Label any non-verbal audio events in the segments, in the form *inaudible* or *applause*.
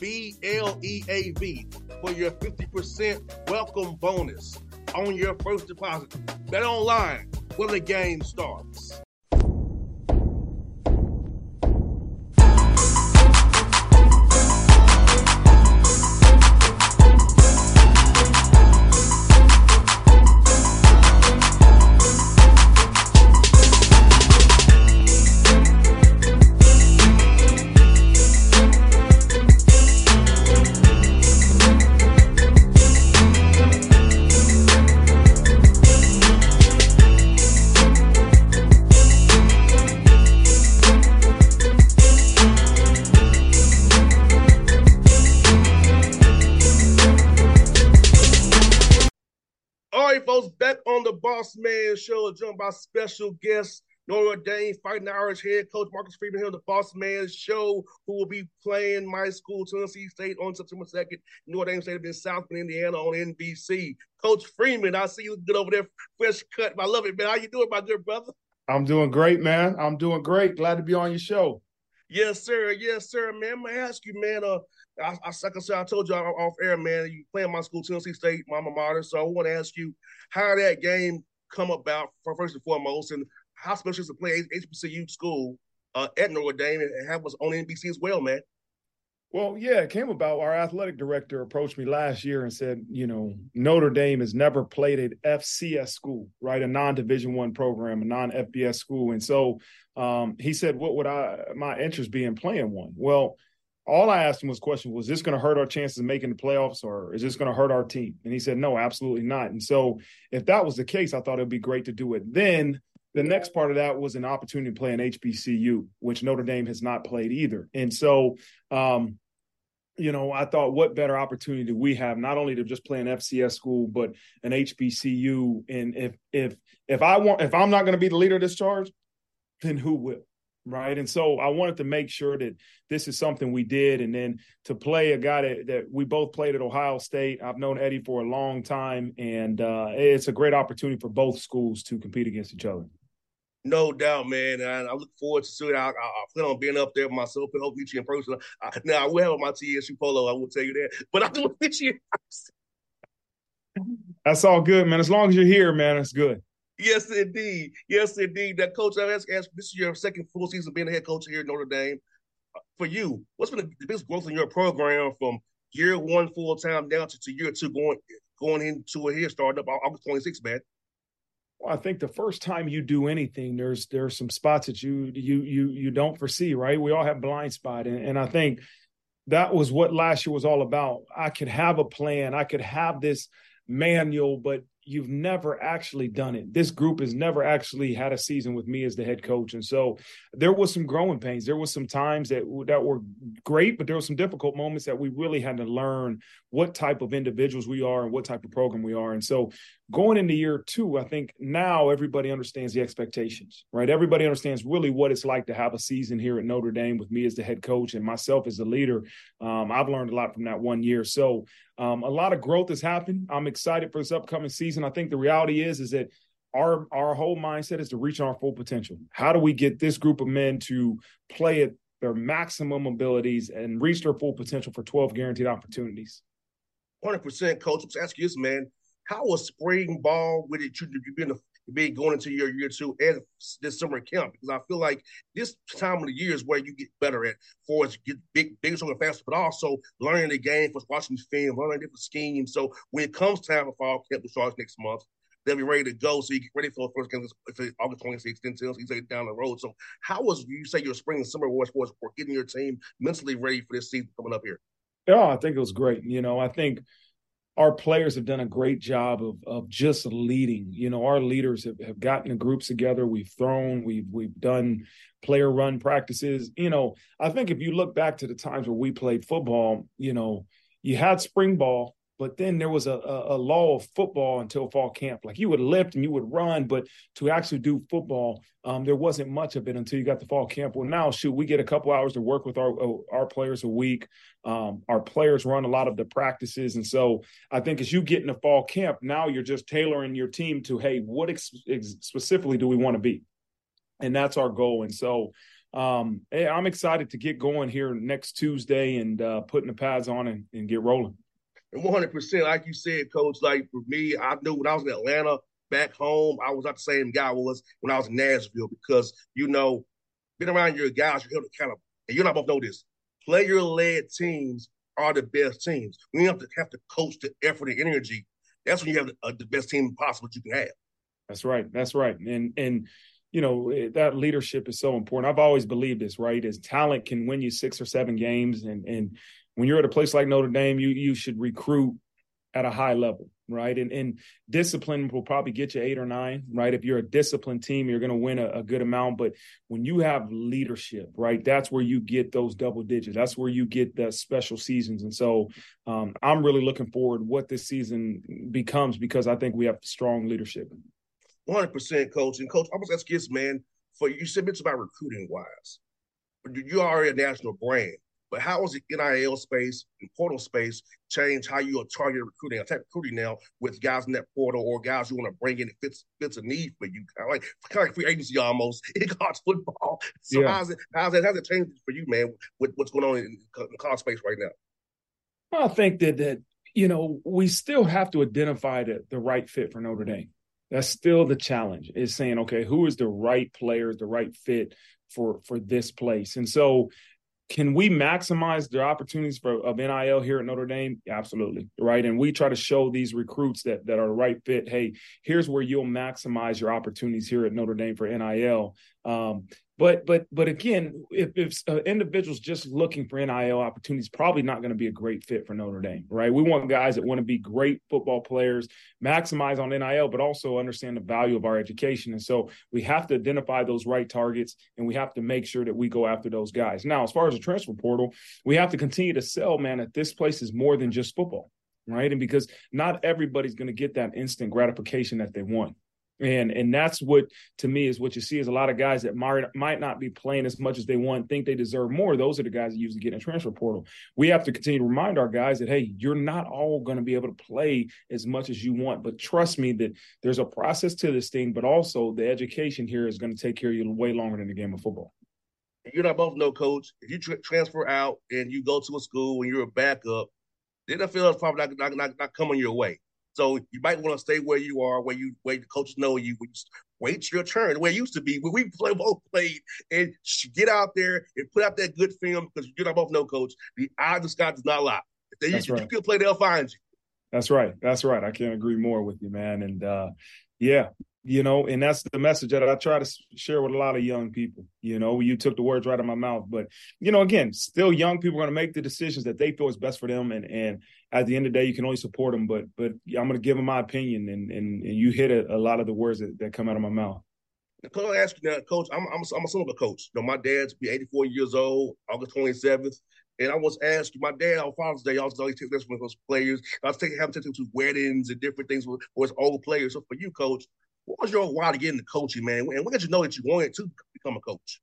B L E A V, for your 50% welcome bonus on your first deposit. Bet online where the game starts. Back on the Boss Man Show, joined by special guest Notre Dame Fighting Irish head coach Marcus Freeman here on the Boss Man Show, who will be playing my school, Tennessee State, on September 2nd. Notre Dame State in South Bend, Indiana on NBC. Coach Freeman, I see you good over there, fresh cut. I love it, man. How you doing, my good brother? I'm doing great, man. I'm doing great. Glad to be on your show. Yes, sir. Yes, sir, man. I'm gonna ask you, man. Uh, I, I like I said, I told you I'm off air, man. You playing my school, Tennessee State, my alma mater. So I want to ask you how that game come about for first and foremost, and how special is to play HBCU school uh, at Notre Dame and have us on NBC as well, man. Well, yeah, it came about. Our athletic director approached me last year and said, you know, Notre Dame has never played at FCS school, right? A non-Division One program, a non-FBS school, and so um, he said, "What would I my interest be in playing one?" Well, all I asked him was question was this going to hurt our chances of making the playoffs or is this going to hurt our team? And he said, no, absolutely not. And so if that was the case, I thought it'd be great to do it. Then the next part of that was an opportunity to play an HBCU, which Notre Dame has not played either. And so, um, you know, I thought, what better opportunity do we have not only to just play an FCS school, but an HBCU? And if if if I want, if I'm not going to be the leader of this charge, then who will? right? And so I wanted to make sure that this is something we did, and then to play a guy that, that we both played at Ohio State. I've known Eddie for a long time, and uh, it's a great opportunity for both schools to compete against each other. No doubt, man. And I look forward to it. I, I, I, plan on being up there myself and hope meet you in person. I, now I will have my TSU polo. I will tell you that, but I do *laughs* meet you. That's all good, man. As long as you're here, man, it's good. Yes, indeed. Yes, indeed. That coach, I ask, ask this is your second full season being a head coach here at Notre Dame. For you, what's been the biggest growth in your program from year one full time down to, to year two going going into a here starting up August 26th, man? I think the first time you do anything, there's there's some spots that you you you you don't foresee, right? We all have blind spot, and, and I think that was what last year was all about. I could have a plan, I could have this manual, but you've never actually done it. This group has never actually had a season with me as the head coach, and so there was some growing pains. There was some times that that were great, but there were some difficult moments that we really had to learn what type of individuals we are and what type of program we are. And so going into year two, I think now everybody understands the expectations, right? Everybody understands really what it's like to have a season here at Notre Dame with me as the head coach and myself as the leader. Um, I've learned a lot from that one year. So um, a lot of growth has happened. I'm excited for this upcoming season. I think the reality is, is that our our whole mindset is to reach our full potential. How do we get this group of men to play at their maximum abilities and reach their full potential for 12 guaranteed opportunities. 100%, coach. Let's ask you this, man. How was spring ball with it? You been be going into your year two and this summer camp because I feel like this time of the year is where you get better at for us get big, bigger, stronger, faster, but also learning the game, for watching the film, learning different schemes. So when it comes time for fall camp, which starts next month, they'll be ready to go. So you get ready for the first game August 26th until you say down the road. So how was you say your spring and summer was for getting your team mentally ready for this season coming up here? Yeah, I think it was great. You know, I think our players have done a great job of of just leading. You know, our leaders have, have gotten the groups together. We've thrown, we've we've done player run practices. You know, I think if you look back to the times where we played football, you know, you had spring ball, but then there was a, a, a, law of football until fall camp. Like you would lift and you would run, but to actually do football, um, there wasn't much of it until you got to fall camp. Well, now, shoot, we get a couple hours to work with our our players a week. Um, our players run a lot of the practices, and so I think as you get into fall camp, now you're just tailoring your team to, hey, what ex- ex- specifically do we want to be, and that's our goal. And so um, hey, I'm excited to get going here next Tuesday and uh, putting the pads on and, and get rolling. And 100%, like you said, coach, like for me, I knew when I was in Atlanta, back home, I was not the same guy I was when I was in Nashville because, you know, being around your guys, you're held accountable. And you are not both know this. Player led teams are the best teams. You have to have to coach the effort and energy, that's when you have the, uh, the best team possible you can have. That's right. That's right. And, and, you know that leadership is so important. I've always believed this, right? is talent can win you six or seven games, and and when you're at a place like Notre Dame, you you should recruit at a high level, right? And and discipline will probably get you eight or nine, right? If you're a disciplined team, you're going to win a, a, good amount. But when you have leadership, right, that's where you get those double digits. That's where you get the special seasons. And so um, I'm really looking forward what this season becomes because I think we have strong leadership. 100 percent, coach. And coach, I was asking this, man. For you said it's about recruiting wise, you are a national brand. But how has the NIL space and portal space changed how you are targeting recruiting? I type recruiting now with guys in that portal or guys you want to bring in that fits fits a need for you, kind of like kind of like free agency almost *laughs* in college football. *laughs* So yeah. how's it how's it how's it changed for you, man, with what's going on in, in college space right now? I think that that you know we still have to identify the the right fit for Notre Dame. That's still the challenge. Is saying okay, who is the right player, the right fit for for this place, and so can we maximize the opportunities for of NIL here at Notre Dame? Absolutely, right. And we try to show these recruits that that are the right fit. Hey, here's where you'll maximize your opportunities here at Notre Dame for NIL. Um, but but but again, if if an individual's just looking for NIL opportunities, probably not going to be a great fit for Notre Dame, right? We want guys that want to be great football players, maximize on NIL, but also understand the value of our education. And so we have to identify those right targets, and we have to make sure that we go after those guys. Now, as far as the transfer portal, we have to continue to sell, man. That this place is more than just football, right? And because not everybody's going to get that instant gratification that they want. And and that's what to me is what you see is a lot of guys that might might not be playing as much as they want, think they deserve more. Those are the guys that usually get in a transfer portal. We have to continue to remind our guys that hey, you're not all going to be able to play as much as you want, but trust me that there's a process to this thing, but also the education here is going to take care of you way longer than the game of football. You and I both know, coach. If you tra- transfer out and you go to a school and you're a backup, then the NFL is probably not, not, not, not coming your way. So you might want to stay where you are, where you where the coaches know you. Wait your turn, where it used to be where we *laughs* play, both played, and get out there and put out that good film because you know both know, coach. The odds of sky does not lie. If they, That's you, right. you can play, they'll find you. That's right. That's right. I can't agree more with you, man. And uh, yeah, you know, and that's the message that I try to share with a lot of young people. You know, you took the words right out of my mouth, but you know, again, still young people are going to make the decisions that they feel is best for them, and and at the end of the day, you can only support them. But but I'm going to give them my opinion, and and, and you hit a, a, lot of the words that, that come out of my mouth. Coach, I ask you now, Coach. I'm I'm a, I'm a son of a coach. You know, my dad's be 84 years old, August 27th. And I was asked my dad on Father's Day, also always take this with his players. I was taking having to to weddings and different things with, with his old players. So for you, coach, what was your why to get into coaching, man? And when did you know that you wanted to become a coach?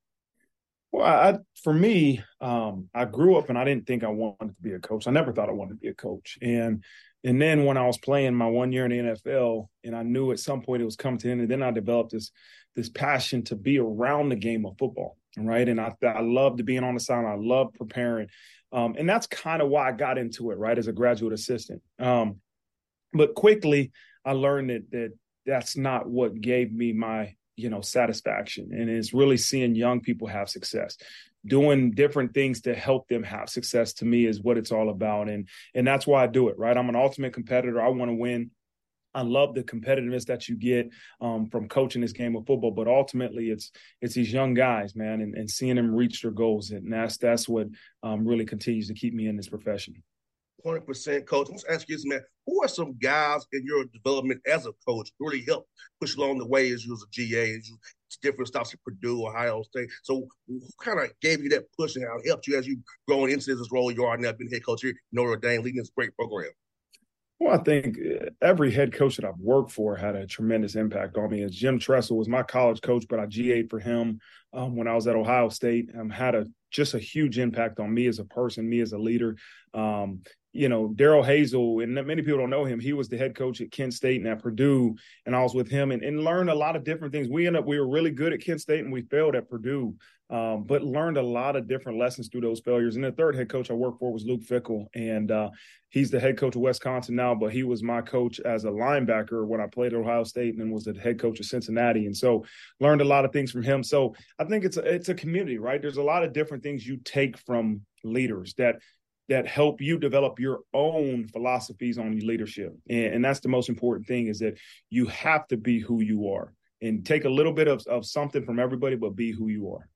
Well, I, for me, um, I grew up and I didn't think I wanted to be a coach. I never thought I wanted to be a coach. And and then when I was playing my one year in the NFL, and I knew at some point it was coming to an end, and then I developed this this passion to be around the game of football. right? And I I loved being on the sideline. I loved preparing, um, and that's kind of why I got into it, right, as a graduate assistant. Um, but quickly, I learned that that that's not what gave me my you know satisfaction, and it's really seeing young people have success. Doing different things to help them have success to me is what it's all about. And and that's why I do it right? I'm an ultimate competitor. I want to win. I love the competitiveness that you get um, from coaching this game of football, but ultimately it's it's these young guys, man, and, and seeing them reach their goals, and that's that's what um, really continues to keep me in this profession. Hundred percent, coach. Let's ask you this, man. Who are some guys in your development as a coach really helped push along the way as you was a GA, as you different stops at Purdue, Ohio State. So who kind of gave you that push and how helped you as you growing into this role you are now being head coach here, Notre Dame, leading this great program? Well, I think uh, every head coach that I've worked for had a tremendous impact on me. As Jim Tressel was my college coach, but I GA'd for him um, when I was at Ohio State. Um, had a just a huge impact on me as a person, me as a leader. Um, you know, Darrell Hazell, and many people don't know him. He was the head coach at Kent State and at Purdue, and I was with him and, and learned a lot of different things. We ended up we were really good at Kent State and we failed at Purdue, um, but learned a lot of different lessons through those failures. And the third head coach I worked for was Luke Fickell, and uh, he's the head coach of Wisconsin now, but he was my coach as a linebacker when I played at Ohio State, and then was the head coach of Cincinnati, and so learned a lot of things from him. So I think it's a, it's a community, right? There's a lot of different things you take from leaders that that help you develop your own philosophies on leadership. And, and, that's the most important thing is that you have to be who you are and take a little bit of, of something from everybody but be who you are.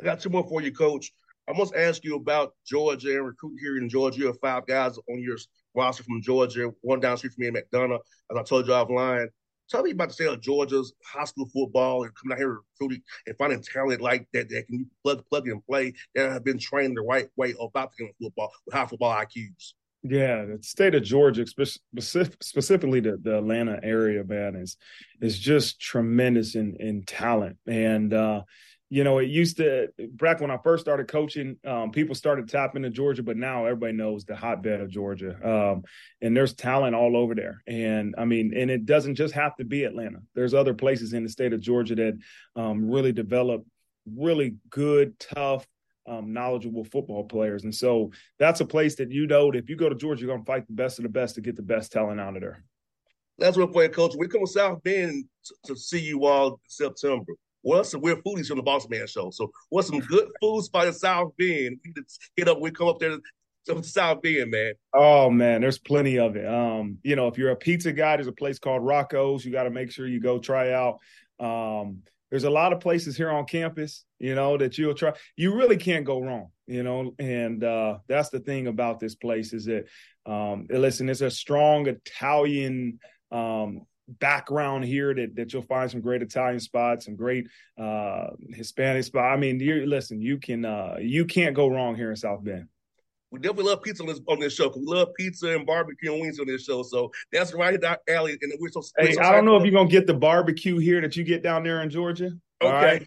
I got two more for you coach. I must ask you about georgia and recruit here in georgia. You have five guys on your roster from georgia one down street from me in mcdonough. As i told you offline Tell me about the state of Georgia's high school football and coming out here recruiting and finding talent like that that can you plug plug and play that have been trained the right way about the game of football with high football IQs. Yeah, the state of Georgia, specific, specifically the, the Atlanta area, man, is is just tremendous in in talent. And uh, you know, it used to back when I first started coaching, um, people started tapping to Georgia, but now everybody knows the hotbed of Georgia. Um, and there's talent all over there. And I mean, and it doesn't just have to be Atlanta. There's other places in the state of Georgia that um, really develop really good, tough, um, knowledgeable football players. And so that's a place that you know that if you go to Georgia, you're going to fight the best of the best to get the best talent out of there. That's what playing coach. We come to South Bend to, see you all September what's some weird foodies from the Boss Man Show? So what's some good food spot in South Bend? We hit up. We come up there to South Bend, man. Oh man, there's plenty of it. Um, you know, if you're a pizza guy, there's a place called Rocco's. You got to make sure you go try out. Um, there's a lot of places here on campus, you know, that you'll try. You really can't go wrong, you know, and uh, that's the thing about this place is that, um, listen, it's a strong Italian um, background here that, that you'll find some great Italian spots, some great uh, Hispanic spots. I mean, you listen, you can uh, you can't go wrong here in South Bend. We definitely love pizza on this on this show. We love pizza and barbecue and wings on this show. So that's right in our alley. And we're so. Hey, so I don't know if you're gonna get the barbecue here that you get down there in Georgia. Okay.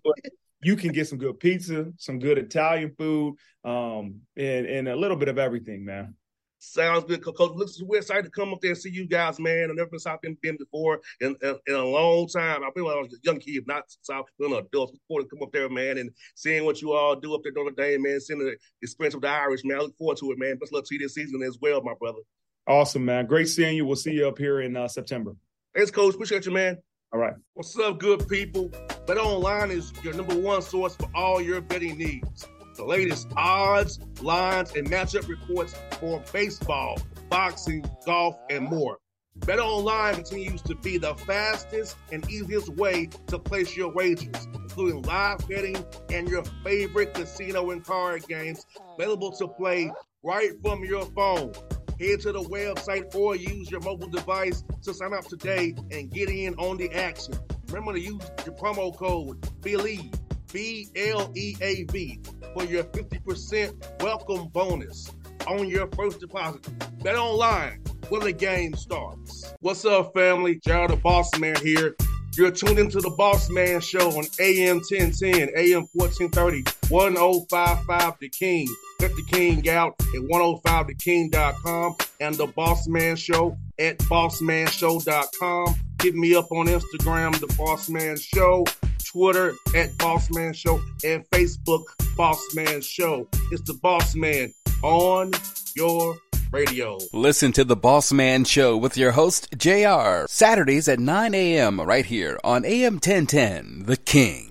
you can get some good pizza, some good Italian food, um, and and a little bit of everything, man. Sounds good, Coach. Looks we're excited to come up there and see you guys, man. I've never been South Bend before in, in, in, a long time. I feel like I was a young kid, not South Bend adults. Before to come up there, man, and seeing what you all do up there during the day, man. Seeing the experience of the Irish, man. I look forward to it, man. Best luck to you this season as well, my brother. Awesome, man. Great seeing you. We'll see you up here in uh, September. Thanks, Coach. Appreciate you, man. All right. What's up, good people? Bet Online is your number one source for all your betting needs. The latest odds, lines, and matchup reports for baseball boxing, golf, and more. BetOnline continues to be the fastest and easiest way to place your wagers, including live betting and your favorite casino and card games available to play right from your phone. Head to the website or use your mobile device to sign up today and get in on the action. Remember to use your promo code BLEAV, B L E A V, for your 50% welcome bonus on your first deposit. Bet online when the game starts. What's up, family? JR the Boss Man here. You're tuned into the Boss Man Show on AM 1010, AM 1430, 1055 The King. Let the King out at 105theking.com and the Boss Man Show at bossmanshow.com. Hit me up on Instagram, the Boss Man Show. Twitter at Boss Man Show, and Facebook Boss Man Show. It's the Boss Man on your radio. Listen to the Boss Man Show with your host, JR, Saturdays at 9 a.m. right here on AM 1010, The King.